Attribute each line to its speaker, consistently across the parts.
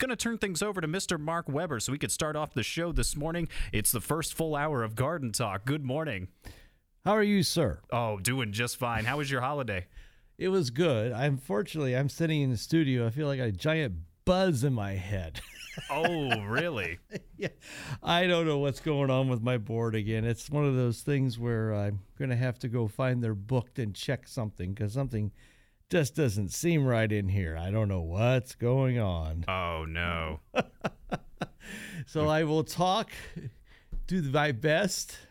Speaker 1: going to turn things over to Mr. Mark Weber so we could start off the show this morning. It's the first full hour of Garden Talk. Good morning.
Speaker 2: How are you, sir?
Speaker 1: Oh, doing just fine. How was your holiday?
Speaker 2: It was good. Unfortunately, I'm sitting in the studio. I feel like a giant buzz in my head.
Speaker 1: oh, really?
Speaker 2: yeah. I don't know what's going on with my board again. It's one of those things where I'm going to have to go find their book and check something because something just doesn't seem right in here. I don't know what's going on.
Speaker 1: Oh, no.
Speaker 2: so I will talk do my best,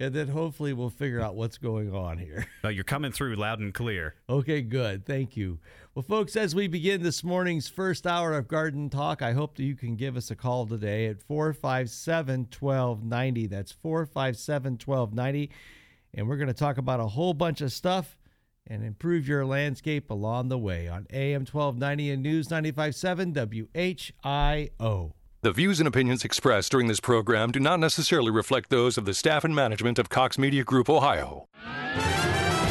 Speaker 2: and then hopefully we'll figure out what's going on here.
Speaker 1: No, you're coming through loud and clear.
Speaker 2: Okay, good. Thank you. Well, folks, as we begin this morning's first hour of Garden Talk, I hope that you can give us a call today at 457 1290. That's 457 1290. And we're going to talk about a whole bunch of stuff and improve your landscape along the way on AM 1290 and News 957 WHIO.
Speaker 3: The views and opinions expressed during this program do not necessarily reflect those of the staff and management of Cox Media Group Ohio.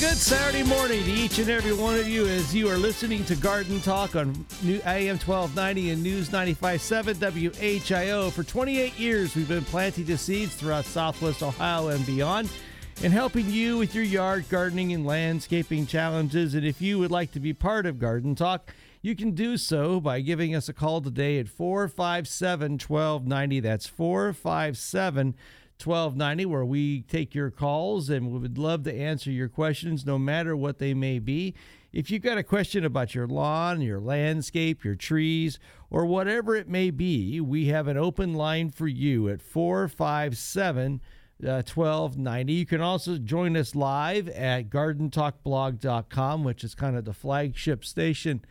Speaker 2: Good Saturday morning to each and every one of you as you are listening to Garden Talk on New AM 1290 and News 95.7 WHIO. For 28 years, we've been planting the seeds throughout Southwest Ohio and beyond and helping you with your yard gardening and landscaping challenges. And if you would like to be part of Garden Talk, you can do so by giving us a call today at 457 1290. That's 457 1290, where we take your calls and we would love to answer your questions no matter what they may be. If you've got a question about your lawn, your landscape, your trees, or whatever it may be, we have an open line for you at 457 1290. Uh, you can also join us live at gardentalkblog.com, which is kind of the flagship station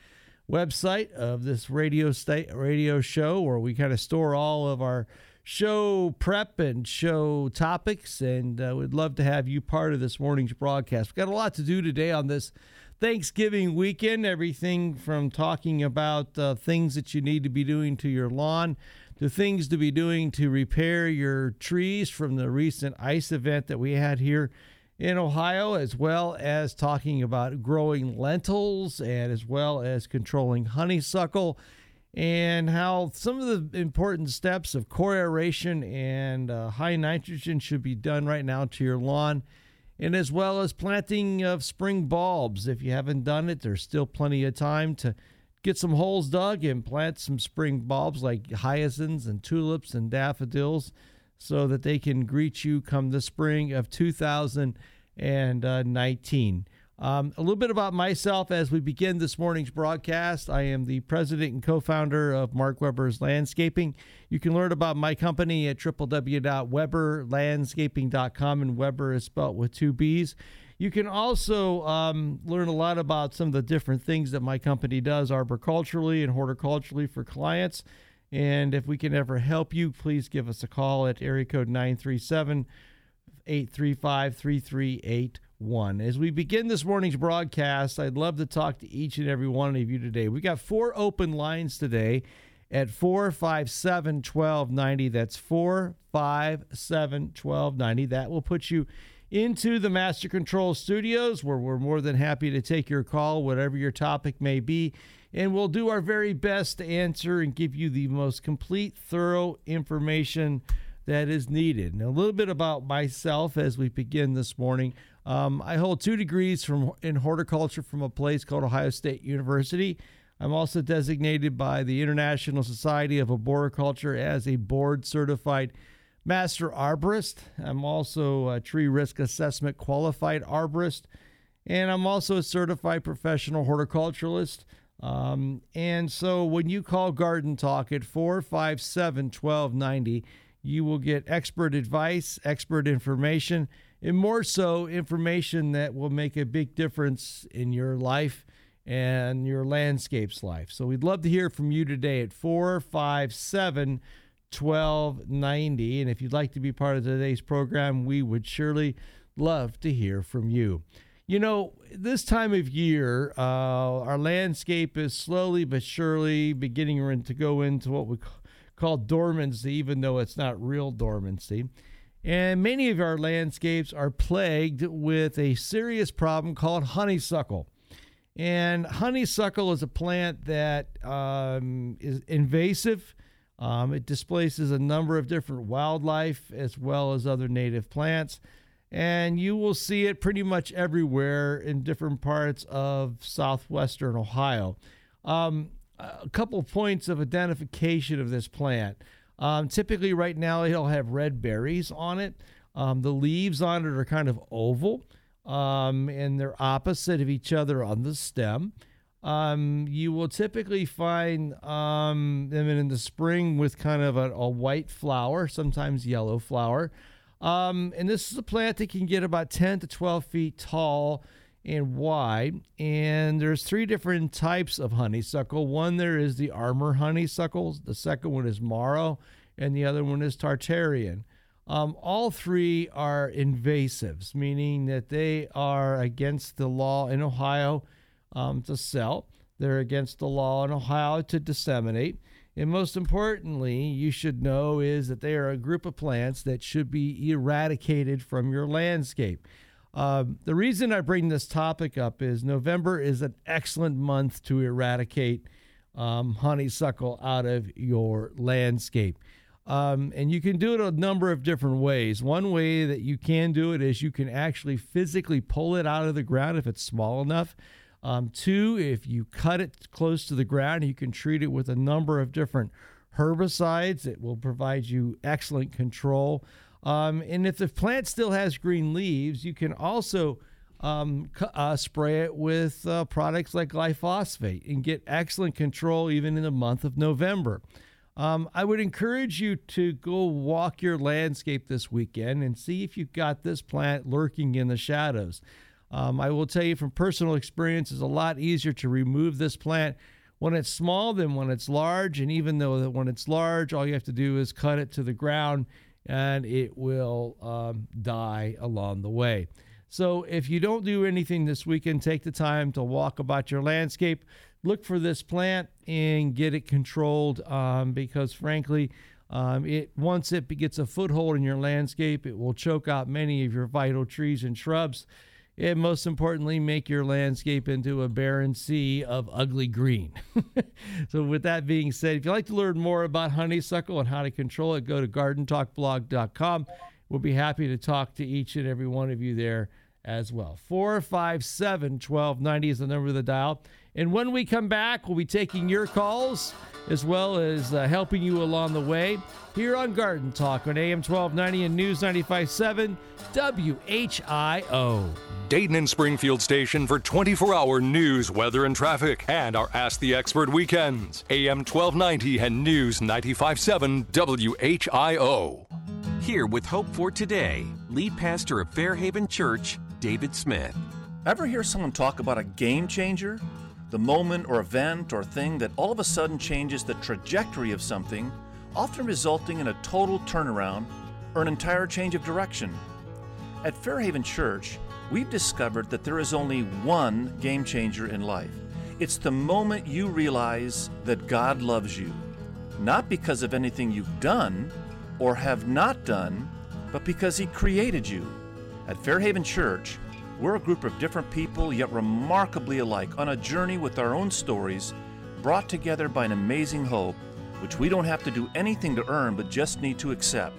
Speaker 2: website of this radio state radio show where we kind of store all of our show prep and show topics, and uh, we'd love to have you part of this morning's broadcast. We've got a lot to do today on this Thanksgiving weekend. Everything from talking about uh, things that you need to be doing to your lawn to things to be doing to repair your trees from the recent ice event that we had here in Ohio, as well as talking about growing lentils and as well as controlling honeysuckle and how some of the important steps of core aeration and uh, high nitrogen should be done right now to your lawn, and as well as planting of spring bulbs. If you haven't done it, there's still plenty of time to get some holes dug and plant some spring bulbs like hyacinths and tulips and daffodils so that they can greet you come the spring of 2019. Um, a little bit about myself as we begin this morning's broadcast. I am the president and co founder of Mark Weber's Landscaping. You can learn about my company at www.weberlandscaping.com, and Weber is spelled with two B's. You can also um, learn a lot about some of the different things that my company does arboriculturally and horticulturally for clients. And if we can ever help you, please give us a call at area code 937 835 3381 one. As we begin this morning's broadcast, I'd love to talk to each and every one of you today. We got four open lines today at 457 1290. That's 457 1290. That will put you into the Master Control Studios where we're more than happy to take your call, whatever your topic may be. And we'll do our very best to answer and give you the most complete, thorough information that is needed. And a little bit about myself as we begin this morning. Um, I hold two degrees from in horticulture from a place called Ohio State University. I'm also designated by the International Society of Arboriculture as a board certified master arborist. I'm also a tree risk assessment qualified arborist, and I'm also a certified professional horticulturalist. Um, and so when you call Garden Talk at 457 1290, you will get expert advice, expert information and more so information that will make a big difference in your life and your landscape's life. So we'd love to hear from you today at 457 1290. And if you'd like to be part of today's program, we would surely love to hear from you. You know, this time of year, uh, our landscape is slowly but surely beginning to go into what we call dormancy, even though it's not real dormancy. And many of our landscapes are plagued with a serious problem called honeysuckle. And honeysuckle is a plant that um, is invasive. Um, it displaces a number of different wildlife as well as other native plants. And you will see it pretty much everywhere in different parts of southwestern Ohio. Um, a couple points of identification of this plant. Um, typically, right now, it'll have red berries on it. Um, the leaves on it are kind of oval um, and they're opposite of each other on the stem. Um, you will typically find um, them in the spring with kind of a, a white flower, sometimes yellow flower. Um, and this is a plant that can get about 10 to 12 feet tall and why. And there's three different types of honeysuckle. One there is the Amur honeysuckles. The second one is Morrow, and the other one is Tartarian. Um, all three are invasives, meaning that they are against the law in Ohio um, to sell. They're against the law in Ohio to disseminate. And most importantly, you should know is that they are a group of plants that should be eradicated from your landscape. Um, the reason I bring this topic up is November is an excellent month to eradicate um, honeysuckle out of your landscape. Um, and you can do it a number of different ways. One way that you can do it is you can actually physically pull it out of the ground if it's small enough. Um, two, if you cut it close to the ground, you can treat it with a number of different herbicides. It will provide you excellent control. Um, and if the plant still has green leaves, you can also um, uh, spray it with uh, products like glyphosate and get excellent control even in the month of November. Um, I would encourage you to go walk your landscape this weekend and see if you've got this plant lurking in the shadows. Um, I will tell you from personal experience, it's a lot easier to remove this plant when it's small than when it's large. And even though when it's large, all you have to do is cut it to the ground and it will um, die along the way. So if you don't do anything this weekend, take the time to walk about your landscape look for this plant and get it controlled um, because, frankly, um, it once it gets a foothold in your landscape, it will choke out many of your vital trees and shrubs, and most importantly, make your landscape into a barren sea of ugly green. so, with that being said, if you'd like to learn more about honeysuckle and how to control it, go to gardentalkblog.com. We'll be happy to talk to each and every one of you there as well. 457 1290 is the number of the dial. And when we come back, we'll be taking your calls as well as uh, helping you along the way here on Garden Talk on AM 1290 and News 957 WHIO.
Speaker 3: Dayton and Springfield station for 24 hour news, weather, and traffic, and our Ask the Expert weekends. AM 1290 and News 957 WHIO.
Speaker 4: Here with Hope for Today, lead pastor of Fairhaven Church, David Smith.
Speaker 5: Ever hear someone talk about a game changer? The moment or event or thing that all of a sudden changes the trajectory of something, often resulting in a total turnaround or an entire change of direction. At Fairhaven Church, we've discovered that there is only one game changer in life. It's the moment you realize that God loves you, not because of anything you've done or have not done, but because He created you. At Fairhaven Church, we're a group of different people, yet remarkably alike, on a journey with our own stories, brought together by an amazing hope, which we don't have to do anything to earn but just need to accept.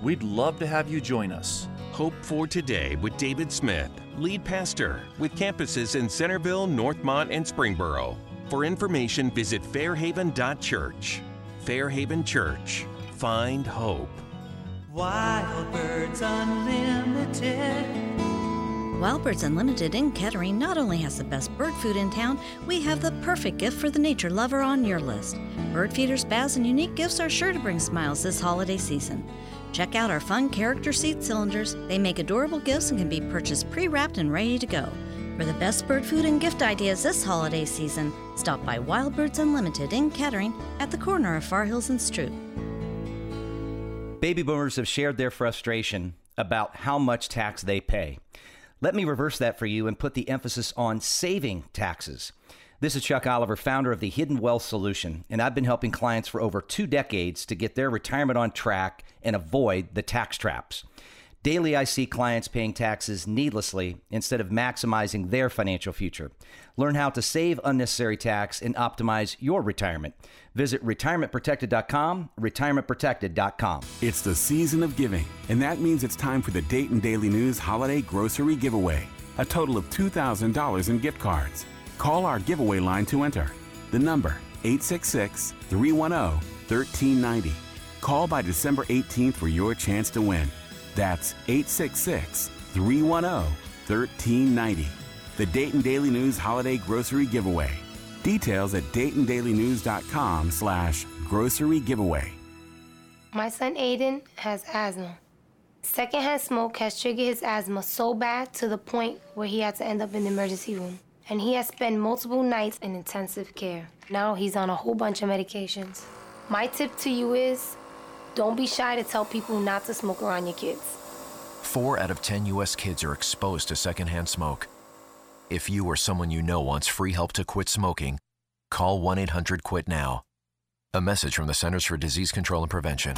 Speaker 5: We'd love to have you join us.
Speaker 4: Hope for Today with David Smith, lead pastor, with campuses in Centerville, Northmont, and Springboro. For information, visit fairhaven.church. Fairhaven Church. Find hope.
Speaker 6: Wild Birds Unlimited.
Speaker 7: Wild Birds Unlimited in Kettering not only has the best bird food in town, we have the perfect gift for the nature lover on your list. Bird feeders, baths, and unique gifts are sure to bring smiles this holiday season. Check out our fun character seed cylinders. They make adorable gifts and can be purchased pre wrapped and ready to go. For the best bird food and gift ideas this holiday season, stop by Wild Birds Unlimited in Kettering at the corner of Far Hills and Stroop.
Speaker 8: Baby boomers have shared their frustration about how much tax they pay. Let me reverse that for you and put the emphasis on saving taxes. This is Chuck Oliver, founder of the Hidden Wealth Solution, and I've been helping clients for over two decades to get their retirement on track and avoid the tax traps. Daily, I see clients paying taxes needlessly instead of maximizing their financial future. Learn how to save unnecessary tax and optimize your retirement. Visit retirementprotected.com, retirementprotected.com.
Speaker 9: It's the season of giving, and that means it's time for the Dayton Daily News Holiday Grocery Giveaway. A total of $2,000 in gift cards. Call our giveaway line to enter. The number 866 310 1390. Call by December 18th for your chance to win. That's 866 310 1390. The Dayton Daily News Holiday Grocery Giveaway. Details at DaytonDailyNews.com slash grocery giveaway.
Speaker 10: My son Aiden has asthma. Secondhand smoke has triggered his asthma so bad to the point where he had to end up in the emergency room. And he has spent multiple nights in intensive care. Now he's on a whole bunch of medications. My tip to you is don't be shy to tell people not to smoke around your kids.
Speaker 11: Four out of 10 U.S. kids are exposed to secondhand smoke. If you or someone you know wants free help to quit smoking, call 1 800 QUIT NOW. A message from the Centers for Disease Control and Prevention.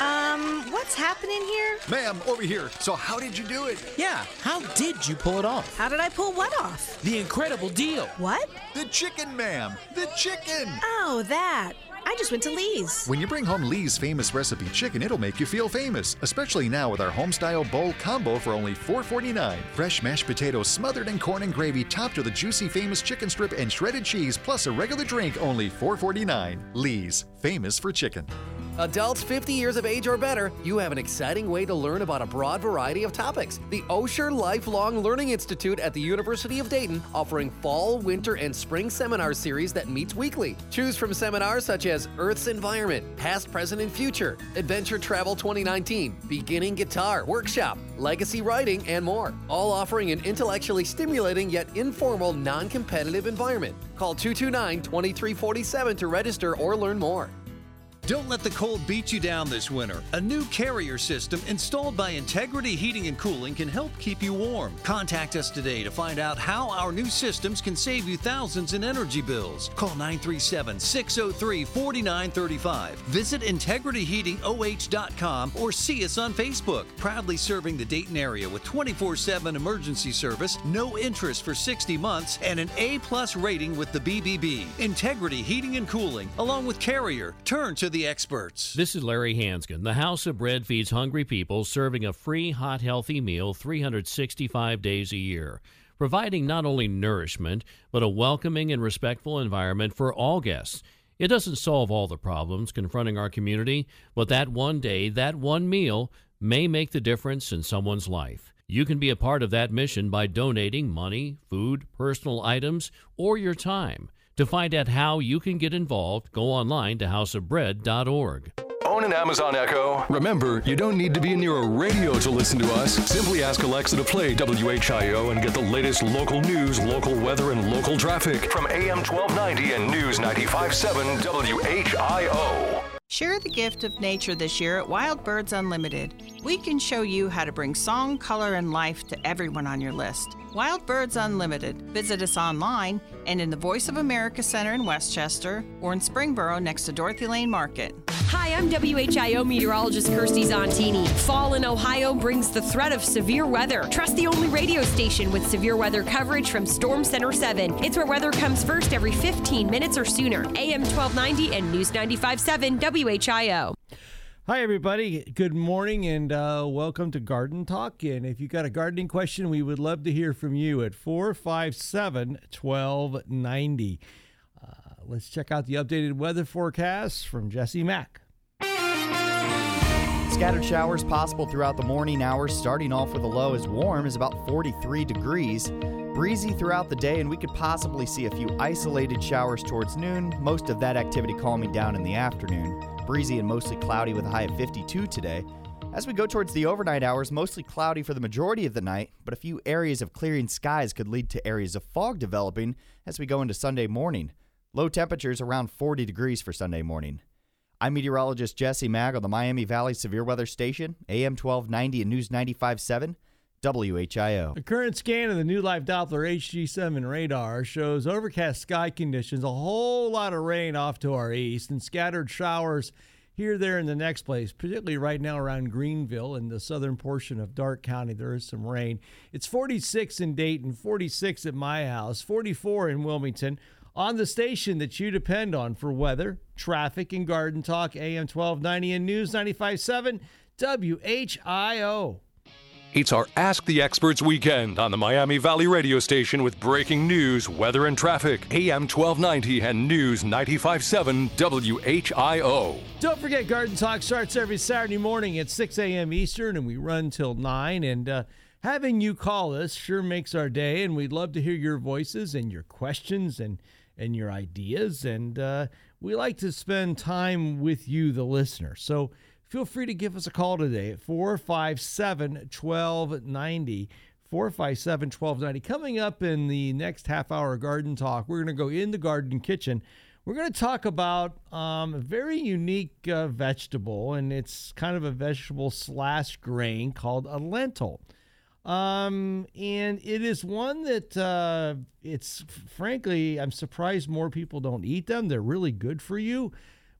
Speaker 12: Um, what's happening here?
Speaker 13: Ma'am, over here. So, how did you do it?
Speaker 14: Yeah, how did you pull it off?
Speaker 12: How did I pull what off?
Speaker 14: The incredible deal.
Speaker 12: What?
Speaker 13: The chicken, ma'am. The chicken.
Speaker 12: Oh, that. I just went to Lee's.
Speaker 13: When you bring home Lee's famous recipe chicken, it'll make you feel famous, especially now with our homestyle bowl combo for only $4.49. Fresh mashed potatoes smothered in corn and gravy, topped with a juicy famous chicken strip and shredded cheese, plus a regular drink, only $4.49. Lee's, famous for chicken.
Speaker 15: Adults 50 years of age or better, you have an exciting way to learn about a broad variety of topics. The Osher Lifelong Learning Institute at the University of Dayton offering fall, winter, and spring seminar series that meets weekly. Choose from seminars such as Earth's Environment, Past, Present, and Future, Adventure Travel 2019, Beginning Guitar Workshop, Legacy Writing, and more. All offering an intellectually stimulating yet informal, non competitive environment. Call 229 2347 to register or learn more.
Speaker 16: Don't let the cold beat you down this winter. A new carrier system installed by Integrity Heating and Cooling can help keep you warm. Contact us today to find out how our new systems can save you thousands in energy bills. Call 937 603 4935. Visit integrityheatingoh.com or see us on Facebook. Proudly serving the Dayton area with 24 7 emergency service, no interest for 60 months, and an A plus rating with the BBB. Integrity Heating and Cooling, along with Carrier. Turn to the experts.
Speaker 17: This is Larry Hanskin. The House of Bread feeds hungry people, serving a free, hot, healthy meal 365 days a year, providing not only nourishment, but a welcoming and respectful environment for all guests. It doesn't solve all the problems confronting our community, but that one day, that one meal, may make the difference in someone's life. You can be a part of that mission by donating money, food, personal items, or your time. To find out how you can get involved, go online to houseofbread.org.
Speaker 3: Own an Amazon Echo? Remember, you don't need to be near a radio to listen to us. Simply ask Alexa to play WHIO and get the latest local news, local weather, and local traffic from AM 1290 and News 957 WHIO.
Speaker 18: Share the gift of nature this year at Wild Birds Unlimited. We can show you how to bring song, color, and life to everyone on your list. Wild Birds Unlimited. Visit us online and in the Voice of America Center in Westchester or in Springboro next to Dorothy Lane Market.
Speaker 19: Hi, I'm WHIO meteorologist Kirsty Zontini. Fall in Ohio brings the threat of severe weather. Trust the only radio station with severe weather coverage from Storm Center 7. It's where weather comes first every 15 minutes or sooner. AM 1290 and News 957 WHIO.
Speaker 2: Hi, everybody. Good morning and uh, welcome to Garden Talk. And if you've got a gardening question, we would love to hear from you at 457 1290. Uh, let's check out the updated weather forecast from Jesse Mack.
Speaker 20: Scattered showers possible throughout the morning hours, starting off with a low as warm as about 43 degrees. Breezy throughout the day, and we could possibly see a few isolated showers towards noon, most of that activity calming down in the afternoon. Breezy and mostly cloudy with a high of 52 today. As we go towards the overnight hours, mostly cloudy for the majority of the night, but a few areas of clearing skies could lead to areas of fog developing as we go into Sunday morning. Low temperatures around 40 degrees for Sunday morning. I'm meteorologist Jesse Mag on the Miami Valley Severe Weather Station, AM 1290 and News 95.7, WHIO.
Speaker 2: A current scan of the New Life Doppler HG7 radar shows overcast sky conditions, a whole lot of rain off to our east, and scattered showers here, there, in the next place, particularly right now around Greenville in the southern portion of Darke County. There is some rain. It's 46 in Dayton, 46 at my house, 44 in Wilmington. On the station that you depend on for weather, traffic, and garden talk, AM 1290 and News 957, WHIO.
Speaker 3: It's our Ask the Experts weekend on the Miami Valley radio station with breaking news, weather, and traffic. AM 1290 and News 957 WHIO.
Speaker 2: Don't forget, Garden Talk starts every Saturday morning at 6 a.m. Eastern, and we run till 9. And uh, having you call us sure makes our day, and we'd love to hear your voices and your questions and, and your ideas. And uh, we like to spend time with you, the listener. So feel free to give us a call today at 457 1290. 457 1290. Coming up in the next half hour garden talk, we're going to go in the garden kitchen. We're going to talk about um, a very unique uh, vegetable, and it's kind of a vegetable slash grain called a lentil. Um, and it is one that uh, it's frankly, I'm surprised more people don't eat them. They're really good for you.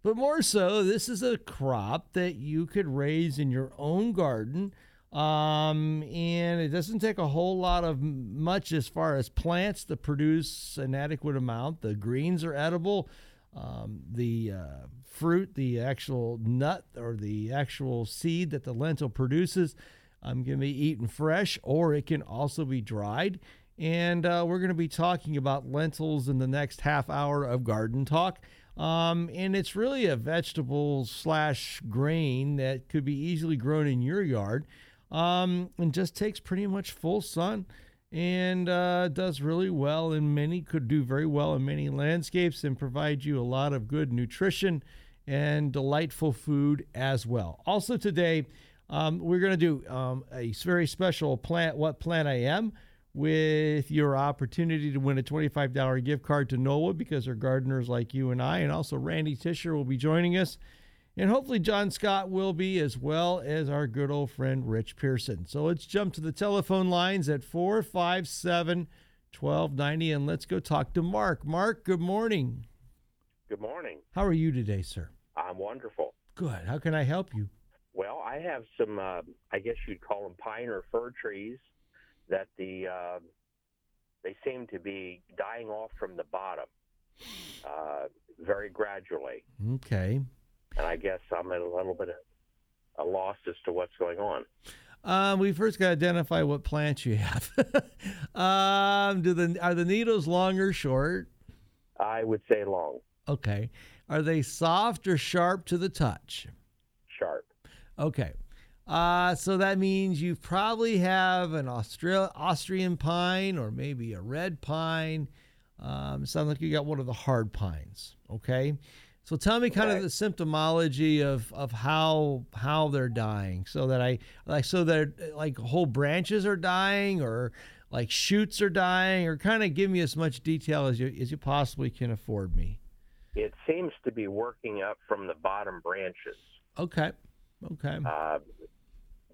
Speaker 2: But more so, this is a crop that you could raise in your own garden. Um, and it doesn't take a whole lot of much as far as plants to produce an adequate amount. The greens are edible. Um, the uh, fruit, the actual nut or the actual seed that the lentil produces, um, can be eaten fresh or it can also be dried. And uh, we're going to be talking about lentils in the next half hour of Garden Talk. Um, and it's really a vegetable slash grain that could be easily grown in your yard. Um, and just takes pretty much full sun and uh, does really well. In many, could do very well in many landscapes and provide you a lot of good nutrition and delightful food as well. Also, today, um, we're going to do um, a very special plant, What Plant I Am with your opportunity to win a $25 gift card to NOLA because they're gardeners like you and I. And also, Randy Tisher will be joining us. And hopefully, John Scott will be, as well as our good old friend Rich Pearson. So let's jump to the telephone lines at 457 1290 and let's go talk to Mark. Mark, good morning.
Speaker 21: Good morning.
Speaker 2: How are you today, sir?
Speaker 21: I'm wonderful.
Speaker 2: Good. How can I help you?
Speaker 21: Well, I have some, uh, I guess you'd call them pine or fir trees that the uh, they seem to be dying off from the bottom uh, very gradually.
Speaker 2: Okay.
Speaker 21: And I guess I'm at a little bit of a loss as to what's going on.
Speaker 2: Um, we first got to identify what plants you have. um, do the are the needles long or short?
Speaker 21: I would say long.
Speaker 2: Okay. Are they soft or sharp to the touch?
Speaker 21: Sharp.
Speaker 2: Okay. Uh, so that means you probably have an Austria, Austrian pine or maybe a red pine. Um, sounds like you got one of the hard pines. Okay. So tell me kind of the symptomology of, of how how they're dying, so that I like so that like whole branches are dying, or like shoots are dying, or kind of give me as much detail as you as you possibly can afford me.
Speaker 21: It seems to be working up from the bottom branches.
Speaker 2: Okay. Okay.
Speaker 21: Uh,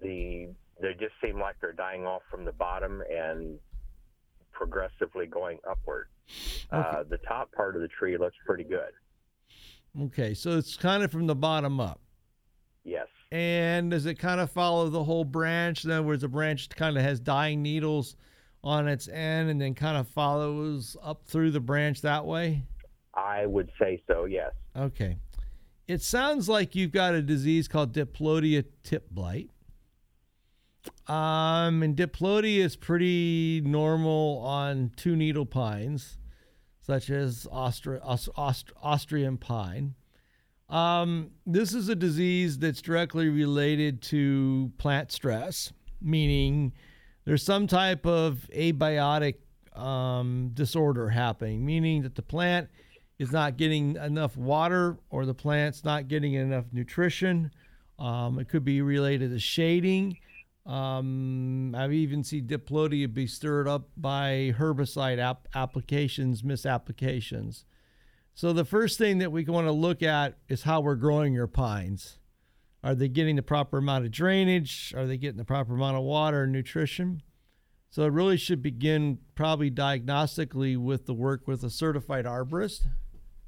Speaker 21: the they just seem like they're dying off from the bottom and progressively going upward.
Speaker 2: Okay.
Speaker 21: Uh, the top part of the tree looks pretty good.
Speaker 2: Okay, so it's kind of from the bottom up.
Speaker 21: Yes.
Speaker 2: And does it kind of follow the whole branch? In other words, the branch kind of has dying needles on its end and then kind of follows up through the branch that way?
Speaker 21: I would say so, yes.
Speaker 2: Okay. It sounds like you've got a disease called Diplodia tip blight. Um, and Diplodia is pretty normal on two needle pines, such as Aust- Aust- Austrian pine. Um, this is a disease that's directly related to plant stress, meaning there's some type of abiotic um, disorder happening, meaning that the plant is not getting enough water or the plant's not getting enough nutrition. Um, it could be related to shading. Um, I've even seen diplodia be stirred up by herbicide ap- applications, misapplications. So the first thing that we want to look at is how we're growing your pines. Are they getting the proper amount of drainage? Are they getting the proper amount of water and nutrition? So it really should begin probably diagnostically with the work with a certified arborist.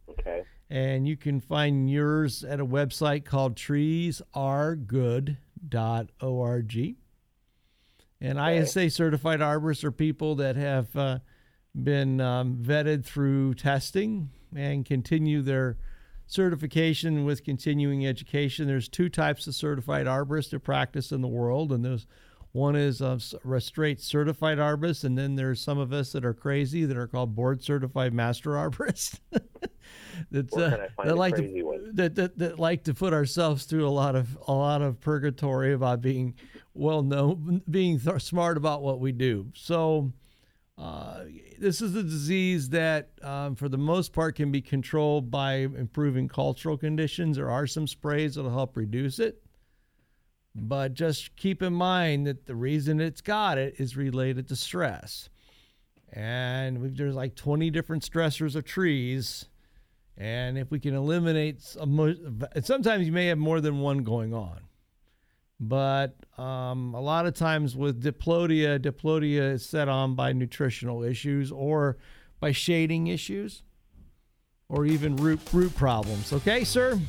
Speaker 21: Okay.
Speaker 2: And you can find yours at a website called treesaregood.org. And ISA certified arborists are people that have uh, been um, vetted through testing and continue their certification with continuing education. There's two types of certified arborists that practice in the world, and there's one is a straight certified arborist, and then there's some of us that are crazy that are called board certified master arborists. That's, uh, that like to, that, that, that like to put ourselves through a lot of a lot of purgatory about being well known, being th- smart about what we do. So uh, this is a disease that, um, for the most part, can be controlled by improving cultural conditions. There are some sprays that'll help reduce it. But just keep in mind that the reason it's got it is related to stress. And there's like 20 different stressors of trees. And if we can eliminate, some, sometimes you may have more than one going on. But um, a lot of times with diplodia, diplodia is set on by nutritional issues or by shading issues or even root root problems. Okay, sir?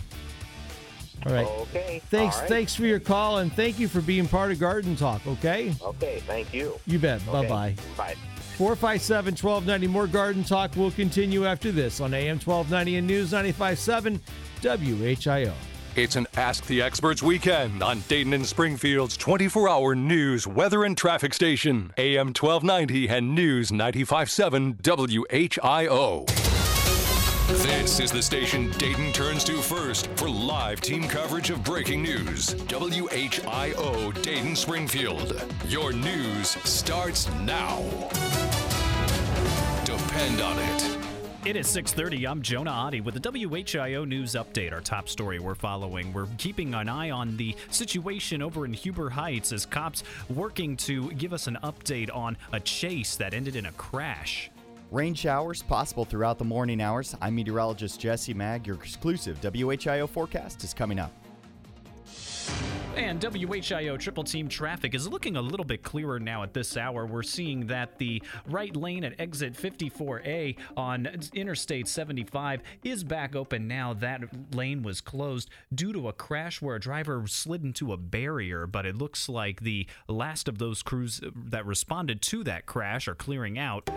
Speaker 2: All right.
Speaker 21: Okay.
Speaker 2: Thanks.
Speaker 21: All right.
Speaker 2: Thanks for your call and thank you for being part of Garden Talk. Okay.
Speaker 21: Okay. Thank you.
Speaker 2: You bet.
Speaker 21: Okay.
Speaker 2: Bye bye.
Speaker 21: Bye.
Speaker 2: 457 1290. More Garden Talk will continue after this on AM 1290 and News 957 WHIO.
Speaker 3: It's an Ask the Experts weekend on Dayton and Springfield's 24 hour news, weather, and traffic station, AM 1290 and News 957 WHIO. This is the station Dayton turns to first for live team coverage of breaking news. WHIO Dayton Springfield. Your news starts now. Depend on it.
Speaker 22: It is 6:30. I'm Jonah Adi with the WHIO news update. Our top story we're following. We're keeping an eye on the situation over in Huber Heights as cops working to give us an update on a chase that ended in a crash.
Speaker 20: Rain showers possible throughout the morning hours. I'm meteorologist Jesse Mag. Your exclusive WHIO forecast is coming up.
Speaker 22: And WHIO triple team traffic is looking a little bit clearer now at this hour. We're seeing that the right lane at exit 54A on Interstate 75 is back open now. That lane was closed due to a crash where a driver slid into a barrier, but it looks like the last of those crews that responded to that crash are clearing out.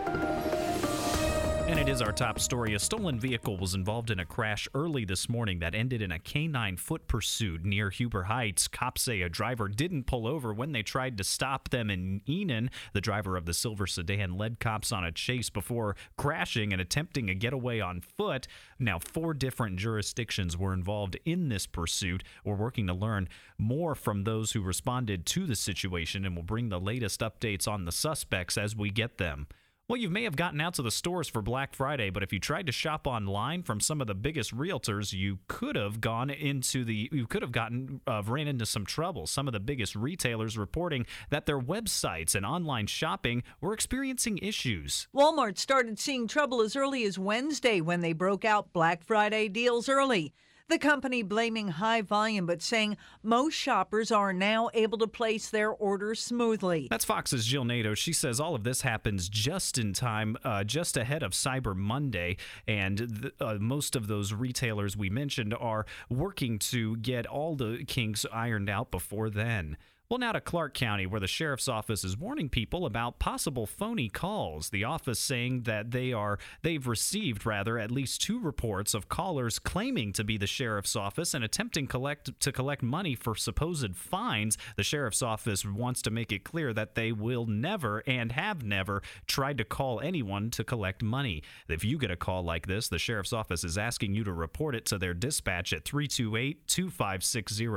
Speaker 22: And it is our top story. A stolen vehicle was involved in a crash early this morning that ended in a canine foot pursuit near Huber Heights. Cops say a driver didn't pull over when they tried to stop them in Enon. The driver of the silver sedan led cops on a chase before crashing and attempting a getaway on foot. Now, four different jurisdictions were involved in this pursuit. We're working to learn more from those who responded to the situation and will bring the latest updates on the suspects as we get them. Well, you may have gotten out to the stores for Black Friday, but if you tried to shop online from some of the biggest realtors, you could have gone into the, you could have gotten, uh, ran into some trouble. Some of the biggest retailers reporting that their websites and online shopping were experiencing issues.
Speaker 23: Walmart started seeing trouble as early as Wednesday when they broke out Black Friday deals early. The company blaming high volume, but saying most shoppers are now able to place their orders smoothly.
Speaker 22: That's Fox's Jill Nato. She says all of this happens just in time, uh, just ahead of Cyber Monday, and th- uh, most of those retailers we mentioned are working to get all the kinks ironed out before then. Well, now to Clark County, where the sheriff's office is warning people about possible phony calls. The office saying that they are they've received rather at least two reports of callers claiming to be the sheriff's office and attempting collect to collect money for supposed fines. The sheriff's office wants to make it clear that they will never and have never tried to call anyone to collect money. If you get a call like this, the sheriff's office is asking you to report it to their dispatch at 328 2560.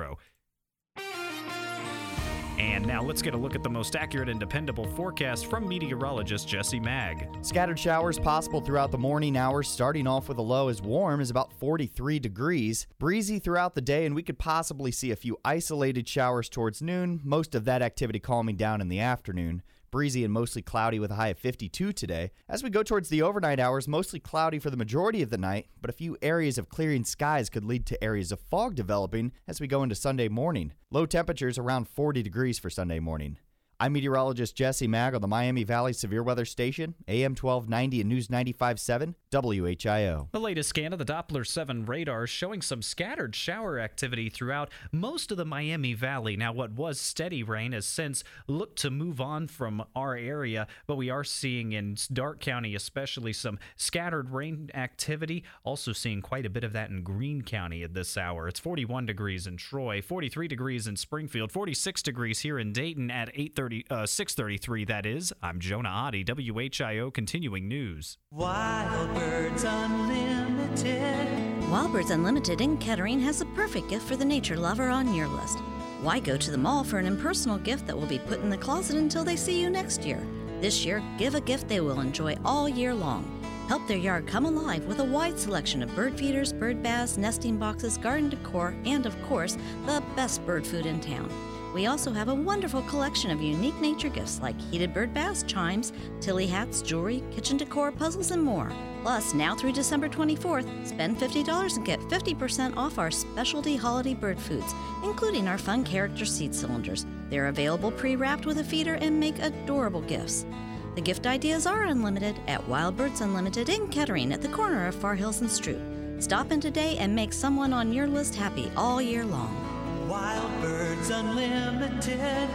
Speaker 22: And now let's get a look at the most accurate and dependable forecast from meteorologist Jesse Mag.
Speaker 20: Scattered showers possible throughout the morning hours, starting off with a low as warm as about 43 degrees. Breezy throughout the day, and we could possibly see a few isolated showers towards noon, most of that activity calming down in the afternoon. Breezy and mostly cloudy with a high of 52 today. As we go towards the overnight hours, mostly cloudy for the majority of the night, but a few areas of clearing skies could lead to areas of fog developing as we go into Sunday morning. Low temperatures around 40 degrees for Sunday morning. I'm meteorologist Jesse Mag on the Miami Valley Severe Weather Station, AM 1290 and News 95.7, WHIO.
Speaker 22: The latest scan of the Doppler 7 radar showing some scattered shower activity throughout most of the Miami Valley. Now, what was steady rain has since looked to move on from our area, but we are seeing in Darke County, especially, some scattered rain activity. Also, seeing quite a bit of that in Greene County at this hour. It's 41 degrees in Troy, 43 degrees in Springfield, 46 degrees here in Dayton at 8:30 uh, 633, that is. I'm Jonah Adi, WHIO Continuing News.
Speaker 6: Wild Birds Unlimited.
Speaker 7: Wild Birds Unlimited in Kettering has a perfect gift for the nature lover on your list. Why go to the mall for an impersonal gift that will be put in the closet until they see you next year? This year, give a gift they will enjoy all year long. Help their yard come alive with a wide selection of bird feeders, bird baths, nesting boxes, garden decor, and of course, the best bird food in town. We also have a wonderful collection of unique nature gifts like heated bird baths, chimes, tilly hats, jewelry, kitchen decor, puzzles, and more. Plus, now through December 24th, spend $50 and get 50% off our specialty holiday bird foods, including our fun character seed cylinders. They're available pre wrapped with a feeder and make adorable gifts. The gift ideas are unlimited at Wild Birds Unlimited in Kettering at the corner of Far Hills and Stroop. Stop in today and make someone on your list happy all year long.
Speaker 6: Wild Birds Unlimited.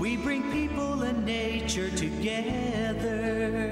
Speaker 6: We bring people and nature together.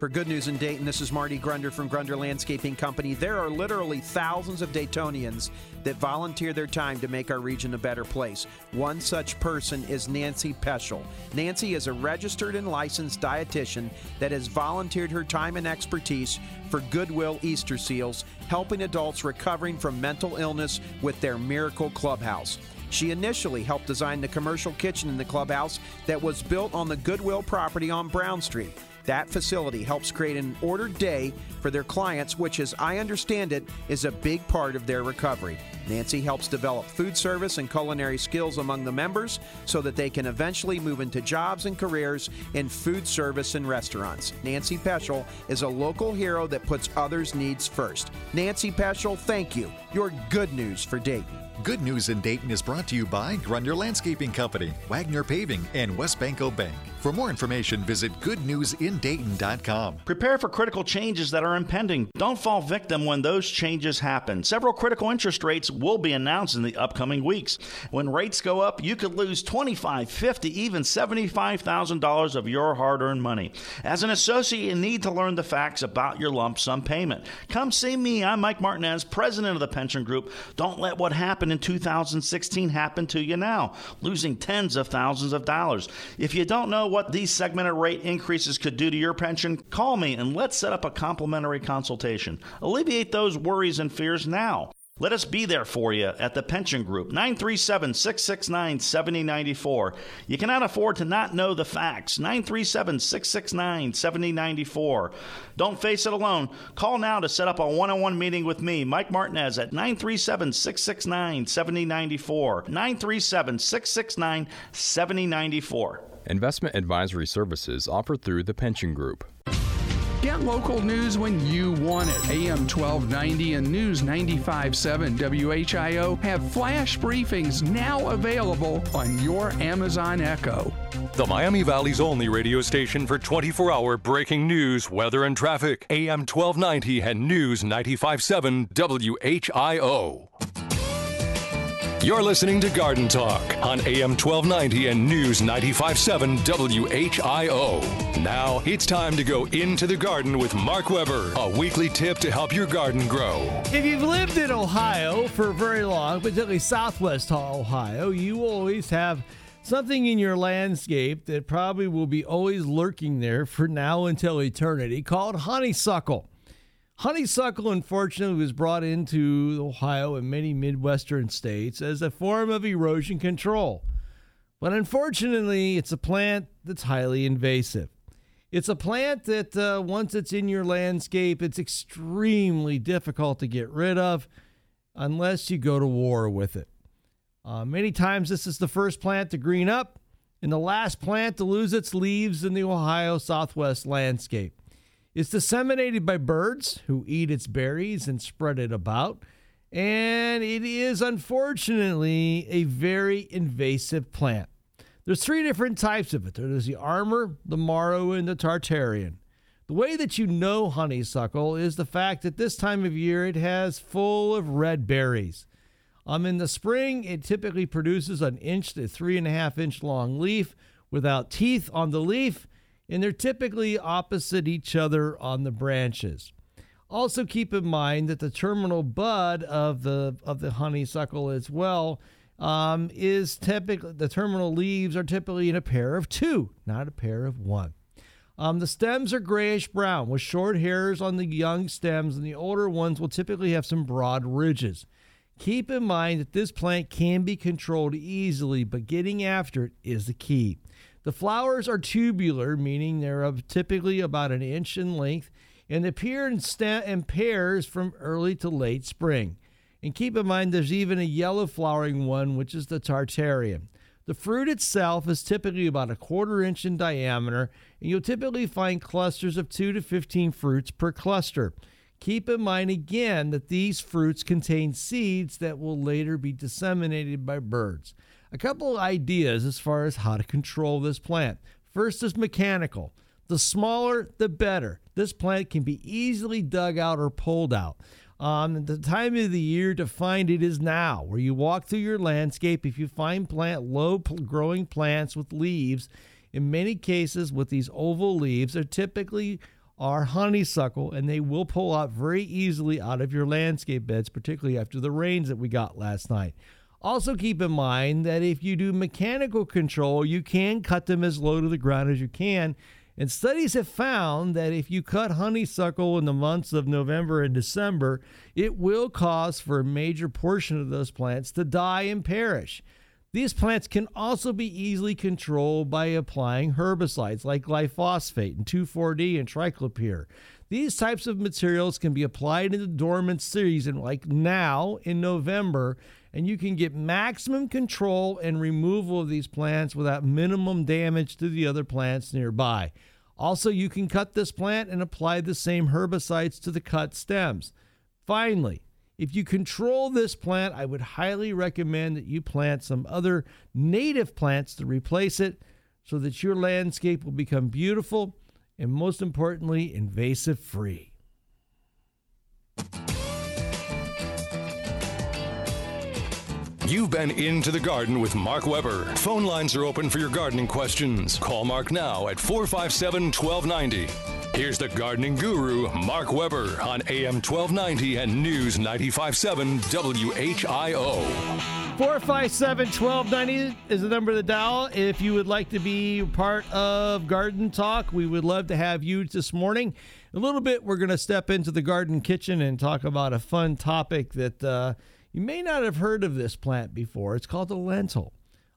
Speaker 24: For Good News in Dayton, this is Marty Grunder from Grunder Landscaping Company. There are literally thousands of Daytonians that volunteer their time to make our region a better place. One such person is Nancy Peschel. Nancy is a registered and licensed dietitian that has volunteered her time and expertise for Goodwill Easter Seals, helping adults recovering from mental illness with their Miracle Clubhouse. She initially helped design the commercial kitchen in the clubhouse that was built on the Goodwill property on Brown Street. That facility helps create an ordered day for their clients, which, as I understand it, is a big part of their recovery. Nancy helps develop food service and culinary skills among the members so that they can eventually move into jobs and careers in food service and restaurants. Nancy Peschel is a local hero that puts others' needs first. Nancy Peschel, thank you. You're good news for Dayton.
Speaker 13: Good News in Dayton is brought to you by Grunder Landscaping Company, Wagner Paving, and WesBanco Bank. For more information, visit goodnewsindayton.com.
Speaker 25: Prepare for critical changes that are impending. Don't fall victim when those changes happen. Several critical interest rates will be announced in the upcoming weeks. When rates go up, you could lose $25, $50, even $75,000 of your hard earned money. As an associate, you need to learn the facts about your lump sum payment. Come see me. I'm Mike Martinez, president of the pension group. Don't let what happened in 2016 happen to you now, losing tens of thousands of dollars. If you don't know what these segmented rate increases could do to your pension, call me and let's set up a complimentary consultation. Alleviate those worries and fears now. Let us be there for you at the Pension Group, 937 669 7094. You cannot afford to not know the facts. 937 669 7094. Don't face it alone. Call now to set up a one on one meeting with me, Mike Martinez, at 937 669 7094. 937 669 7094.
Speaker 26: Investment advisory services offered through the Pension Group.
Speaker 27: Get local news when you want it. AM 1290 and News 95.7 WHIO have flash briefings now available on your Amazon Echo.
Speaker 3: The Miami Valley's only radio station for 24 hour breaking news, weather, and traffic. AM 1290 and News 95.7 WHIO. You're listening to Garden Talk on AM 1290 and News 95.7 WHIO. Now it's time to go into the garden with Mark Weber, a weekly tip to help your garden grow.
Speaker 2: If you've lived in Ohio for very long, particularly southwest Ohio, you always have something in your landscape that probably will be always lurking there for now until eternity called honeysuckle. Honeysuckle, unfortunately, was brought into Ohio and many Midwestern states as a form of erosion control. But unfortunately, it's a plant that's highly invasive. It's a plant that uh, once it's in your landscape, it's extremely difficult to get rid of unless you go to war with it. Uh, many times, this is the first plant to green up, and the last plant to lose its leaves in the Ohio southwest landscape. It's disseminated by birds who eat its berries and spread it about, and it is unfortunately a very invasive plant. There's three different types of it. There's the Amur, the Morrow, and the tartarian. The way that you know honeysuckle is the fact that this time of year it has full of red berries. Um, in the spring, it typically produces an inch to three and a half inch long leaf without teeth on the leaf, and they're typically opposite each other on the branches. Also, keep in mind that the terminal bud of the of the honeysuckle as well um, is typically the terminal leaves are typically in a pair of two, not a pair of one. Um, the stems are grayish brown with short hairs on the young stems, and the older ones will typically have some broad ridges. Keep in mind that this plant can be controlled easily, but getting after it is the key. The flowers are tubular, meaning they're of typically about an inch in length, and appear in, in pairs from early to late spring. And keep in mind there's even a yellow flowering one, which is the tartarian. The fruit itself is typically about a quarter inch in diameter, and you'll typically find clusters of 2 to 15 fruits per cluster. Keep in mind again that these fruits contain seeds that will later be disseminated by birds. A couple ideas as far as how to control this plant. First is mechanical. The smaller, the better. This plant can be easily dug out or pulled out. Um, the time of the year to find it is now, where you walk through your landscape. If you find plant low growing plants with leaves, in many cases with these oval leaves, they're typically are honeysuckle, and they will pull out very easily out of your landscape beds, particularly after the rains that we got last night. Also, keep in mind that if you do mechanical control, you can cut them as low to the ground as you can. And studies have found that if you cut honeysuckle in the months of November and December, it will cause for a major portion of those plants to die and perish. These plants can also be easily controlled by applying herbicides like glyphosate and 2,4-D and triclopyr. These types of materials can be applied in the dormant season, like now in November, and you can get maximum control and removal of these plants without minimum damage to the other plants nearby. Also, you can cut this plant and apply the same herbicides to the cut stems. Finally, if you control this plant, I would highly recommend that you plant some other native plants to replace it so that your landscape will become beautiful and, most importantly, invasive free.
Speaker 3: You've been into the garden with Mark Weber. Phone lines are open for your gardening questions. Call Mark now at 457 1290. Here's the gardening guru, Mark Weber, on AM 1290 and News 957 WHIO.
Speaker 2: 457 1290 is the number to dial. If you would like to be part of Garden Talk, we would love to have you this morning. In a little bit, we're going to step into the garden kitchen and talk about a fun topic that uh, you may not have heard of this plant before. It's called a lentil.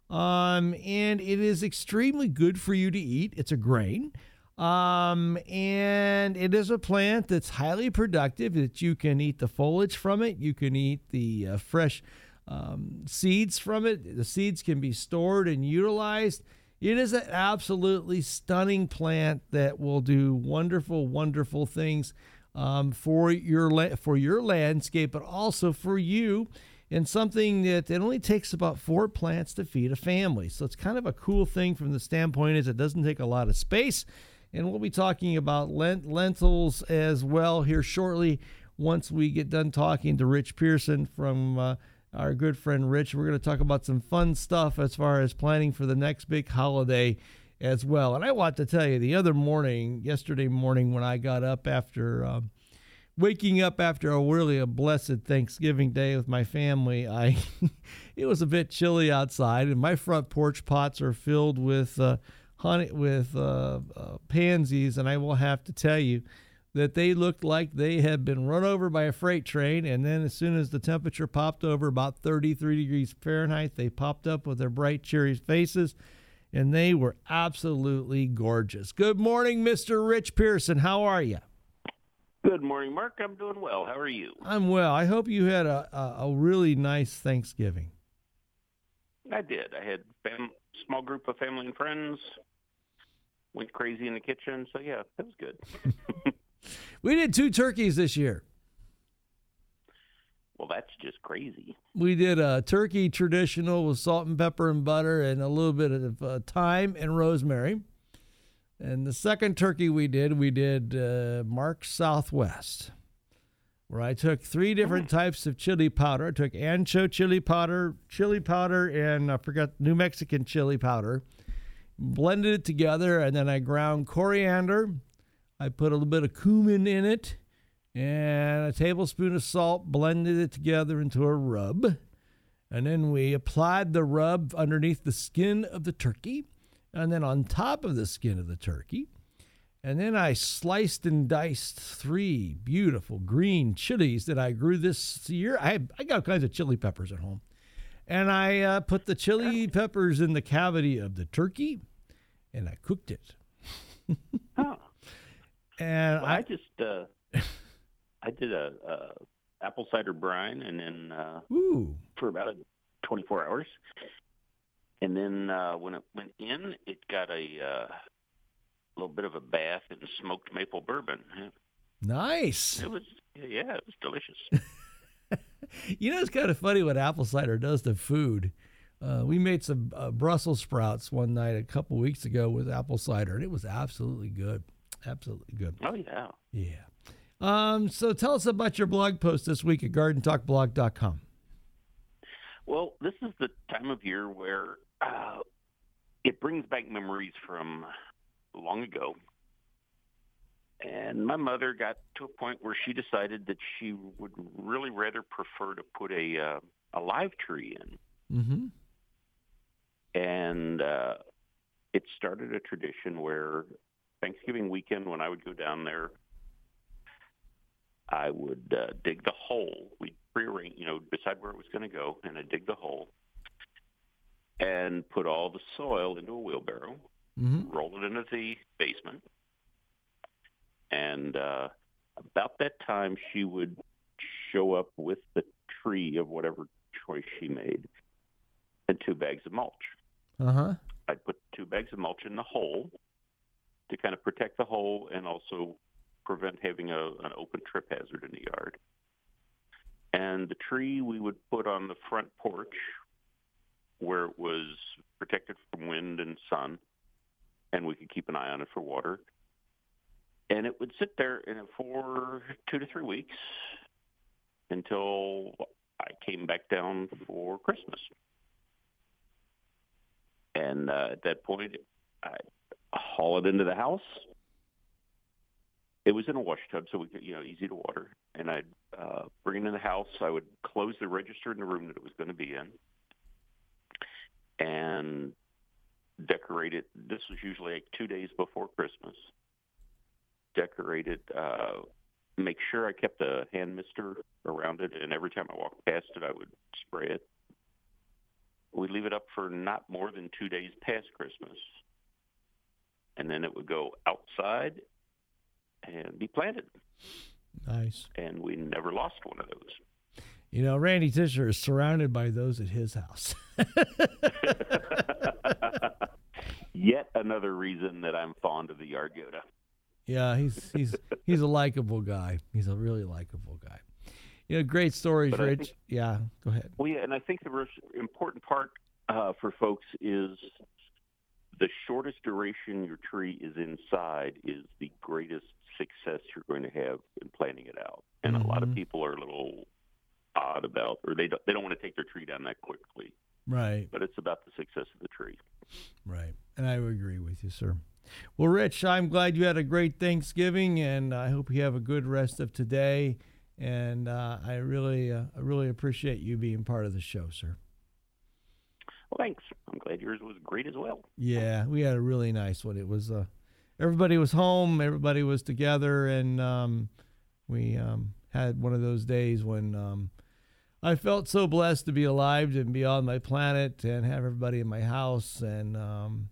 Speaker 2: Um, and it is extremely good for you to eat. It's a grain. Um, and it is a plant that's highly productive that you can eat the foliage from it. You can eat the uh, fresh um, seeds from it. The seeds can be stored and utilized. It is an absolutely stunning plant that will do wonderful, wonderful things um, for your la- for your landscape, but also for you. And something that it only takes about four plants to feed a family. So it's kind of a cool thing from the standpoint is it doesn't take a lot of space and we'll be talking about lent- lentils as well here shortly. Once we get done talking to Rich Pearson from uh, our good friend Rich, we're going to talk about some fun stuff as far as planning for the next big holiday as well. And I want to tell you, the other morning, yesterday morning, when I got up after um, waking up after a really a blessed Thanksgiving day with my family, I it was a bit chilly outside, and my front porch pots are filled with. Uh, honey with uh, uh, pansies, and I will have to tell you that they looked like they had been run over by a freight train. And then, as soon as the temperature popped over about 33 degrees Fahrenheit, they popped up with their bright, cheery faces, and they were absolutely gorgeous. Good morning, Mr. Rich Pearson. How are you?
Speaker 28: Good morning, Mark. I'm doing well. How are you?
Speaker 2: I'm well. I hope you had a, a, a really nice Thanksgiving.
Speaker 28: I did. I had fam- small group of family and friends. Went crazy in the kitchen. So yeah, that was good.
Speaker 2: We did two turkeys this year.
Speaker 28: Well, that's just crazy.
Speaker 2: We did a turkey traditional with salt and pepper and butter and a little bit of uh, thyme and rosemary. And the second turkey we did, we did uh, Mark Southwest, where I took three different types of chili powder. I took ancho chili powder, chili powder, and I forgot New Mexican chili powder. Blended it together, and then I ground coriander. I put a little bit of cumin in it and a tablespoon of salt, blended it together into a rub. And then we applied the rub underneath the skin of the turkey and then on top of the skin of the turkey. And then I sliced and diced three beautiful green chilies that I grew this year. I, I got all kinds of chili peppers at home. And I uh, put the chili peppers in the cavity of the turkey and I cooked it. oh. And
Speaker 28: Well, I, just uh, I did a, a apple cider brine, and then uh,
Speaker 2: Ooh.
Speaker 28: for about a 24 hours, and then uh, when it went in, it got a uh, little bit of a bath in smoked maple bourbon.
Speaker 2: Nice.
Speaker 28: It was yeah, it was delicious.
Speaker 2: You know, it's kind of funny what apple cider does to food. Uh, we made some uh, Brussels sprouts one night a couple weeks ago with apple cider, and it was absolutely good. Absolutely good.
Speaker 28: oh yeah.
Speaker 2: Yeah. Um, so tell us about your blog post this week at gardentalkblog.com.
Speaker 28: Well, this is the time of year where uh, it brings back memories from long ago. And my mother got to a point where she decided that she would really rather prefer to put a uh, a live tree in.
Speaker 2: Mm-hmm.
Speaker 28: And uh, it started a tradition where Thanksgiving weekend, when I would go down there, I would uh, dig the hole. We'd prearrange, you know, decide where it was going to go, and I'd dig the hole and put all the soil into a wheelbarrow,
Speaker 2: Mm-hmm.
Speaker 28: roll it into the basement, and uh, about that time, she would show up with the tree of whatever choice she made and two bags of mulch.
Speaker 2: Uh huh.
Speaker 28: I'd put two bags of mulch in the hole to kind of protect the hole and also prevent having a, an open trip hazard in the yard. And the tree we would put on the front porch where it was protected from wind and sun, and we could keep an eye on it for water. And it would sit there for two to three weeks until I came back down for Christmas. And uh, at that point, I haul it into the house. It was in a wash tub, so we could, you know, easy to water. And I'd uh, bring it in the house. I would close the register in the room that it was going to be in, and decorate it. This was usually like two days before Christmas. Decorate it. Uh, make sure I kept a hand mister around it, and every time I walked past it, I would spray it. We leave it up for not more than two days past Christmas, and then it would go outside and be planted.
Speaker 2: Nice.
Speaker 28: And we never lost one of those.
Speaker 2: You know, Randy Tisher is surrounded by those at his house.
Speaker 28: Yet another reason that I'm fond of the yard Yoda.
Speaker 2: yeah, he's he's he's a likable guy. He's a really likable guy. You know, great stories,
Speaker 28: But
Speaker 2: Rich.
Speaker 28: think-
Speaker 2: yeah, go ahead.
Speaker 28: Well, yeah, and I think the most important part uh, for folks is the shortest duration your tree is inside is the greatest success you're going to have in planting it out. And a lot of
Speaker 2: Mhm.
Speaker 28: people are a little odd about, or they don't, they don't want to take their tree down that quickly.
Speaker 2: Right,
Speaker 28: But it's about the success of the tree.
Speaker 2: right. And I agree with you, sir. Well, Rich, I'm glad you had a great Thanksgiving, and I hope you have a good rest of today. And uh, I really, uh, I really appreciate you being part of the show, sir.
Speaker 28: Well, thanks. I'm glad yours was great as well.
Speaker 2: Yeah, we had a really nice one. It was uh, everybody was home, everybody was together, and um, we um, had one of those days when um, I felt so blessed to be alive and be on my planet and have everybody in my house, and um,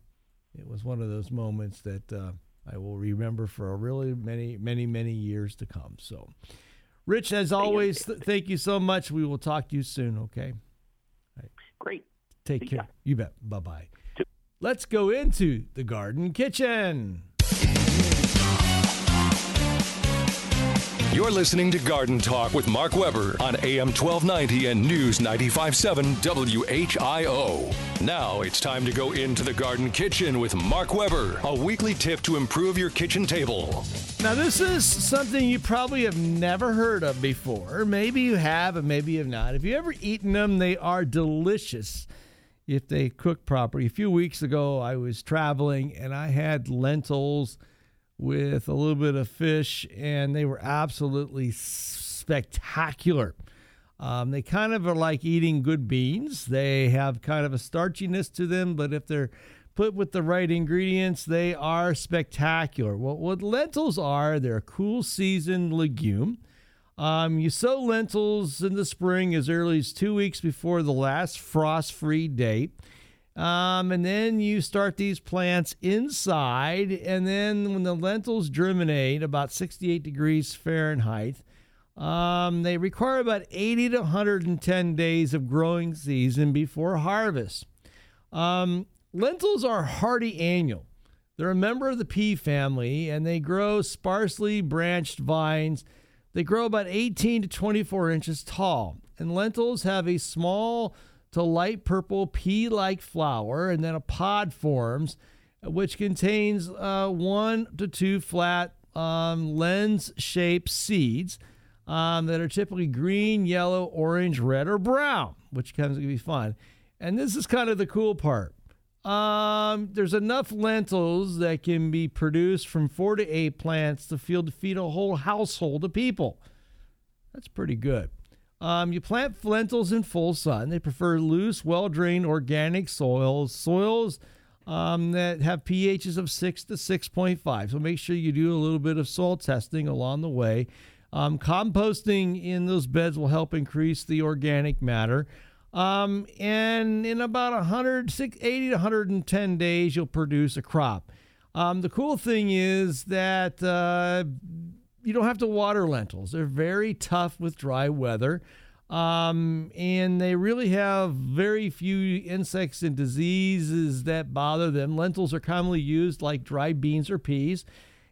Speaker 2: it was one of those moments that uh, I will remember for a really many, many, many years to come. So, Rich, as always, th- thank you so much. We will talk to you soon. Okay.
Speaker 28: Great.
Speaker 2: Take care. You bet. Bye bye. Let's go into the garden kitchen.
Speaker 3: You're listening to Garden Talk with Mark Weber on AM 1290 and News 957 WHIO. Now it's time to go into the garden kitchen with Mark Weber, a weekly tip to improve your kitchen table.
Speaker 2: Now, this is something you probably have never heard of before. Maybe you have, and maybe you have not. If you ever eaten them, they are delicious if they cook properly. A few weeks ago, I was traveling and I had lentils with a little bit of fish, and they were absolutely spectacular. Um, they kind of are like eating good beans. They have kind of a starchiness to them, but if they're put with the right ingredients, they are spectacular. Well, what lentils are, they're a cool season legume. Um, you sow lentils in the spring as early as two weeks before the last frost free date. Um, and then you start these plants inside, and then when the lentils germinate about 68 degrees Fahrenheit, um, they require about 80 to 110 days of growing season before harvest. Um, lentils are hardy annual. They're a member of the pea family, and they grow sparsely branched vines. They grow about 18 to 24 inches tall. And lentils have a small to light purple pea like flower, and then a pod forms, which contains uh, one to two flat um, lens shaped seeds um, that are typically green, yellow, orange, red, or brown, which comes to be fun. And this is kind of the cool part. Um, there's enough lentils that can be produced from four to eight plants to feed, feed a whole household of people. That's pretty good. Um, you plant lentils in full sun. They prefer loose, well drained organic soils, soils um, that have pHs of 6 to 6.5. So make sure you do a little bit of soil testing along the way. Um, composting in those beds will help increase the organic matter. Um, and in about 180 to 110 days, you'll produce a crop. Um, the cool thing is that uh, you don't have to water lentils. They're very tough with dry weather. Um, and they really have very few insects and diseases that bother them. Lentils are commonly used like dried beans or peas.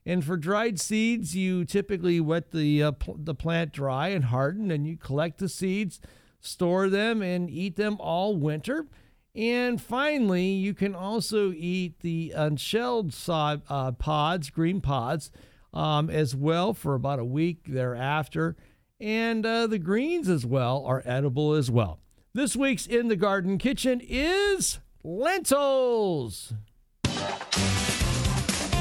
Speaker 2: And for dried seeds, you typically wet the, uh, pl- the plant dry and harden, and you collect the seeds, store them, and eat them all winter. And finally, you can also eat the unshelled sod, uh, pods, green pods, um, as well for about a week thereafter. And uh, the greens as well are edible as well. This week's In the Garden Kitchen is lentils.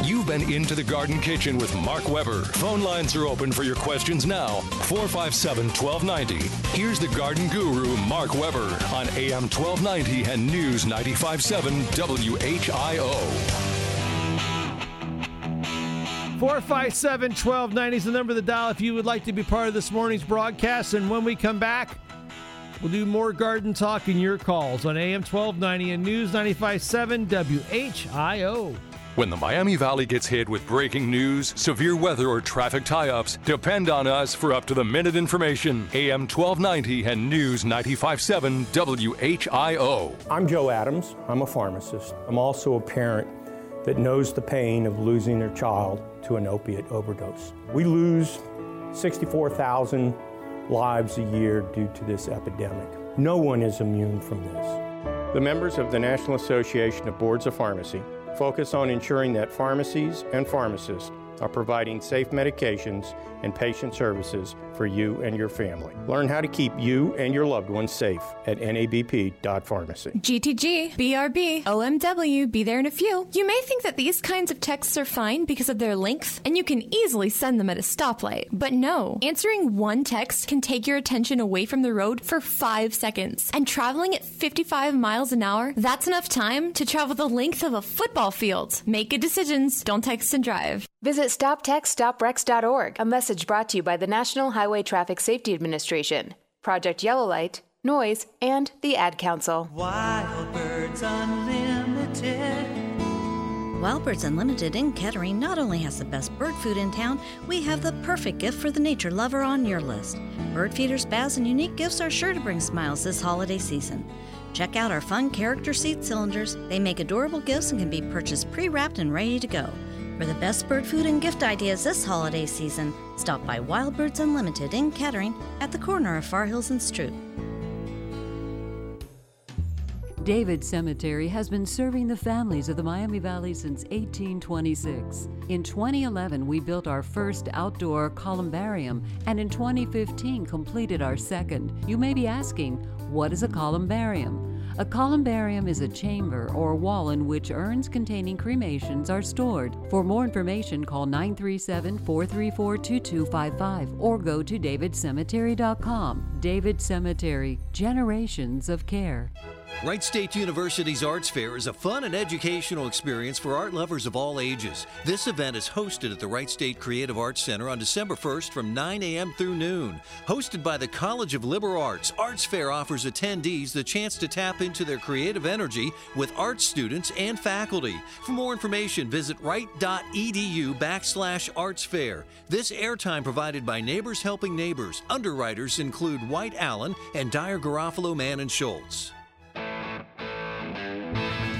Speaker 3: You've been into the Garden Kitchen with Mark Weber. Phone lines are open for your questions now. 457 1290. Here's the garden guru, Mark Weber, on AM 1290 and News 957 WHIO.
Speaker 2: 457 1290 is the number of the dial if you would like to be part of this morning's broadcast. And when we come back, we'll do more garden talk and your calls on AM 1290 and News 957 WHIO.
Speaker 3: When the Miami Valley gets hit with breaking news, severe weather, or traffic tie ups, depend on us for up to the minute information. AM 1290 and News 957 WHIO.
Speaker 29: I'm Joe Adams. I'm a pharmacist. I'm also a parent that knows the pain of losing their child to an opiate overdose. We lose 64,000 lives a year due to this epidemic. No one is immune from this. The members of the National Association of Boards of Pharmacy focus on ensuring that pharmacies and pharmacists are providing safe medications and patient services for you and your family. Learn how to keep you and your loved ones safe at nabp.pharmacy.
Speaker 30: GTG, BRB, OMW, be there in a few. You may think that these kinds of texts are fine because of their length, and you can easily send them at a stoplight. But no, answering one text can take your attention away from the road for five seconds. And traveling at 55 miles an hour, that's enough time to travel the length of a football field. Make good decisions, don't text and drive.
Speaker 31: Visit StopTextStopWrecks.org, a message brought to you by the National Highway Traffic Safety Administration, Project Yellow Light, NOYS, and the Ad Council.
Speaker 6: Wild Birds Unlimited.
Speaker 7: Wild Birds Unlimited in Kettering not only has the best bird food in town, we have the perfect gift for the nature lover on your list. Bird feeders, baths, and unique gifts are sure to bring smiles this holiday season. Check out our fun character seed cylinders. They make adorable gifts and can be purchased pre wrapped and ready to go. For the best bird food and gift ideas this holiday season, stop by Wild Birds Unlimited in Kettering at the corner of Far Hills and Stroop.
Speaker 32: David Cemetery has been serving the families of the Miami Valley since 1826. In 2011, we built our first outdoor columbarium, and in 2015 completed our second. You may be asking, what is a columbarium? A columbarium is a chamber or wall in which urns containing cremations are stored. For more information, call 937 434 2255 or go to davidcemetery.com. David Cemetery, generations of care.
Speaker 33: Wright State University's Arts Fair is a fun and educational experience for art lovers of all ages. This event is hosted at the Wright State Creative Arts Center on December 1st from 9 a.m. through noon. Hosted by the College of Liberal Arts, Arts Fair offers attendees the chance to tap into their creative energy with art students and faculty. For more information, visit wright.edu backslash arts fair. This airtime provided by Neighbors Helping Neighbors. Underwriters include White Allen and Dyer Garofalo Mann and Schultz.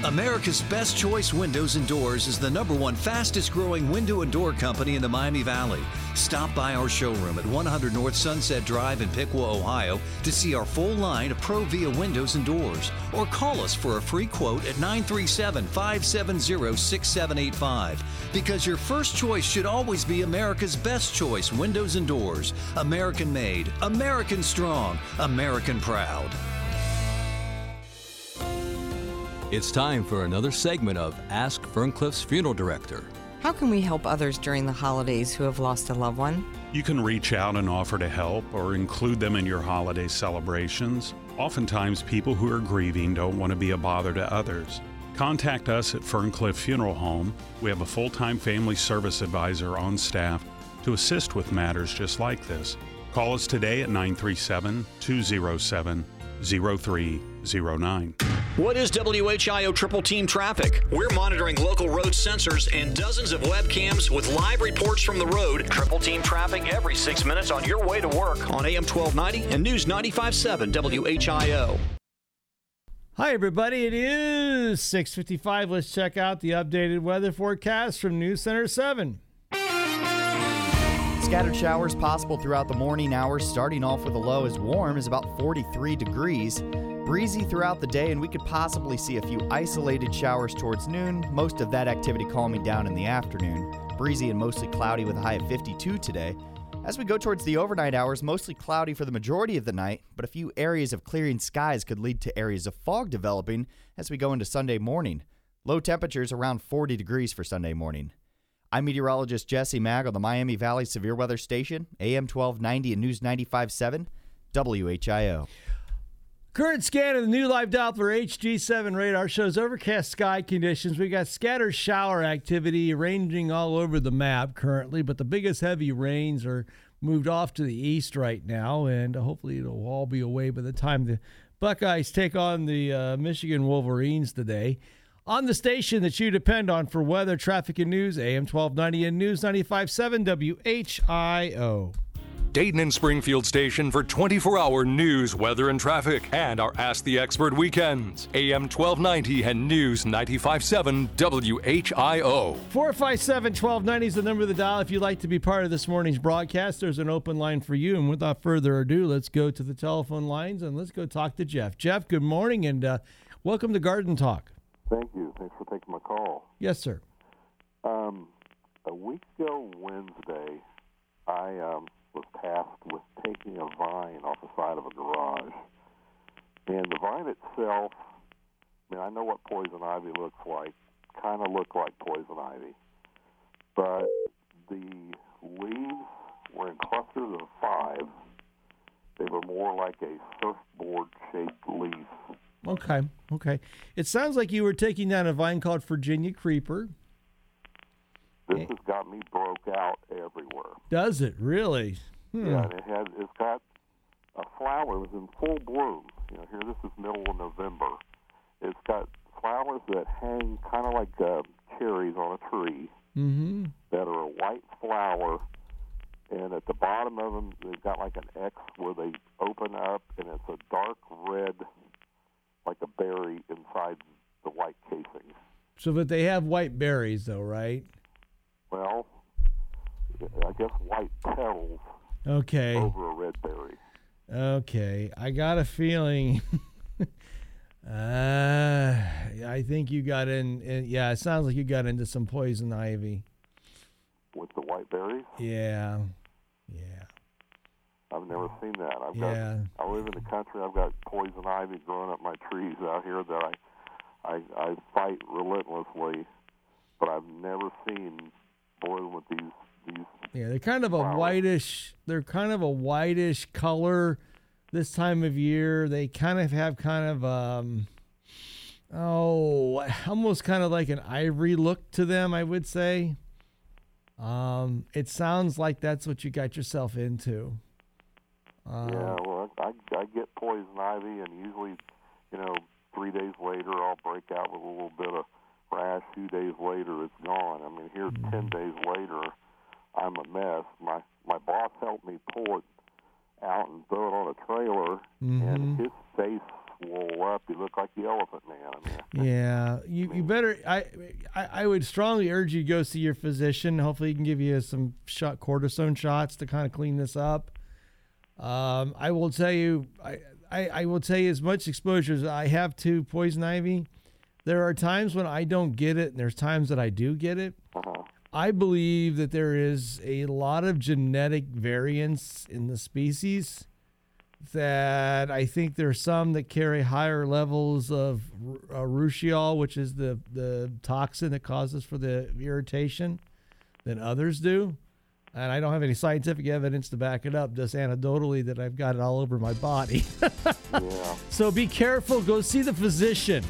Speaker 33: America's Best Choice Windows and Doors is the number one fastest growing window and door company in the Miami Valley. Stop by our showroom at 100 North Sunset Drive in Piqua, Ohio to see our full line of Provia windows and doors or call us for a free quote at 937 570 6785 because your first choice should always be America's Best Choice Windows and Doors. American made, American strong, American proud.
Speaker 34: It's time for another segment of Ask Ferncliff's Funeral Director.
Speaker 35: How can we help others during the holidays who have lost a loved one?
Speaker 36: You can reach out and offer to help or include them in your holiday celebrations. Oftentimes, people who are grieving don't want to be a bother to others. Contact us at Ferncliff Funeral Home. We have a full time family service advisor on staff to assist with matters just like this. Call us today at 937 207 0309.
Speaker 37: What is WHIO Triple Team Traffic? We're monitoring local road sensors and dozens of webcams with live reports from the road. Triple Team Traffic every six minutes on your way to work on AM 1290 and News 95.7 WHIO.
Speaker 2: Hi, everybody. It is 655. Let's check out the updated weather forecast from News Center 7.
Speaker 20: Scattered showers possible throughout the morning hours, starting off with a low as warm as about 43 degrees. Breezy throughout the day, and we could possibly see a few isolated showers towards noon, most of that activity calming down in the afternoon. Breezy and mostly cloudy with a high of 52 today. As we go towards the overnight hours, mostly cloudy for the majority of the night, but a few areas of clearing skies could lead to areas of fog developing as we go into Sunday morning. Low temperatures around 40 degrees for Sunday morning. I'm meteorologist Jesse Mag on the Miami Valley Severe Weather Station, AM 1290 and News 95.7, WHIO.
Speaker 2: Current scan of the new live Doppler HD7 radar shows overcast sky conditions. We got scattered shower activity ranging all over the map currently, but the biggest heavy rains are moved off to the east right now, and hopefully it'll all be away by the time the Buckeyes take on the uh, Michigan Wolverines today. On the station that you depend on for weather, traffic, and news, AM 1290 and News 95.7 WHIO.
Speaker 3: Dayton and Springfield station for 24 hour news, weather, and traffic, and our Ask the Expert weekends. AM 1290 and News 95.7 WHIO.
Speaker 2: 457 1290 is the number of the dial if you'd like to be part of this morning's broadcast. There's an open line for you. And without further ado, let's go to the telephone lines and let's go talk to Jeff. Jeff, good morning and uh, welcome to Garden Talk.
Speaker 38: Thank you. Thanks for taking my call.
Speaker 2: Yes, sir.
Speaker 38: Um, a week ago Wednesday, I um, was tasked with taking a vine off the side of a garage. And the vine itself, I mean, I know what poison ivy looks like, kind of looked like poison ivy. But the leaves were in clusters of five. They were more like a surfboard shaped leaf.
Speaker 2: Okay, okay. It sounds like you were taking down a vine called Virginia Creeper.
Speaker 38: This has got me broke out.
Speaker 2: Does it really? Hmm.
Speaker 38: Yeah, it has. It's got a flower. that's in full bloom. You know, here this is middle of November. It's got flowers that hang kind of like uh, cherries on a tree
Speaker 2: Mm-hmm.
Speaker 38: that are a white flower, and at the bottom of them they've got like an X where they open up, and it's a dark red like a berry inside the white casing.
Speaker 2: So, but they have white berries, though, right?
Speaker 38: Well, I guess white petals
Speaker 2: Okay.
Speaker 38: over a red berry.
Speaker 2: Okay. I got a feeling. uh, I think you got in, in. Yeah, it sounds like you got into some poison ivy.
Speaker 38: With the white berries,
Speaker 2: Yeah. Yeah.
Speaker 38: I've never seen that. I've
Speaker 2: Yeah.
Speaker 38: got. I live in the country. I've got poison ivy growing up my trees out here that I, I, I fight relentlessly, but I've never seen boys with these.
Speaker 2: Yeah, they're kind of a
Speaker 38: Flowers.
Speaker 2: whitish. They're kind of a whitish color this time of year. They kind of have kind of um, oh, almost kind of like an ivory look to them. I would say. Um, it sounds like that's what you got yourself into. Uh,
Speaker 38: yeah, well, I, I get poison ivy, and usually, you know, three days later I'll break out with a little bit of rash. Two days later it's gone. I mean, here ten days later, I'm a mess. My my boss helped me pull it out and throw it on a trailer, and
Speaker 2: Mhm.
Speaker 38: his face swole up. He looked like the Elephant Man. I mean,
Speaker 2: Yeah, you, you better. I, I I would strongly urge you to go see your physician. Hopefully, he can give you some shot cortisone shots to kind of clean this up. Um, I will tell you, I, I I will tell you as much exposure as I have to poison ivy. There are times when I don't get it, and there's times that I do get it. I believe that there is a lot of genetic variance in the species that I think there's some that carry higher levels of uh, which is the, the toxin that causes for the irritation, than others do. And I don't have any scientific evidence to back it up, just anecdotally that I've got it all over my body.
Speaker 38: yeah.
Speaker 2: so be careful. Go see the physician.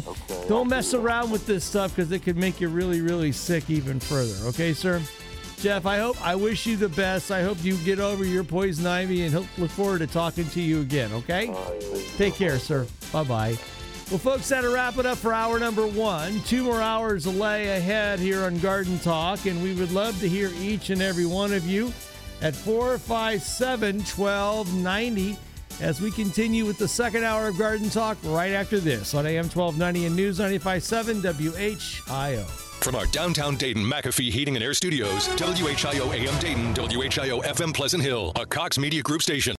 Speaker 2: don't mess around with this stuff because it could make you really, really sick even further. Okay, sir? Jeff, I hope I wish you the best. I hope you get over your poison ivy and hope, look forward to talking to you again, okay? Oh, Take care, sir. Bye bye. Well, folks, that'll wrap it up for hour number one. Two more hours lay ahead here on Garden Talk, and we would love to hear each and every one of you at 457 1290 as we continue with the second hour of Garden Talk right after this on AM 1290 and News 957 WHIO.
Speaker 3: From our downtown Dayton McAfee Heating and Air Studios, WHIO AM Dayton, WHIO FM Pleasant Hill, a Cox Media Group station.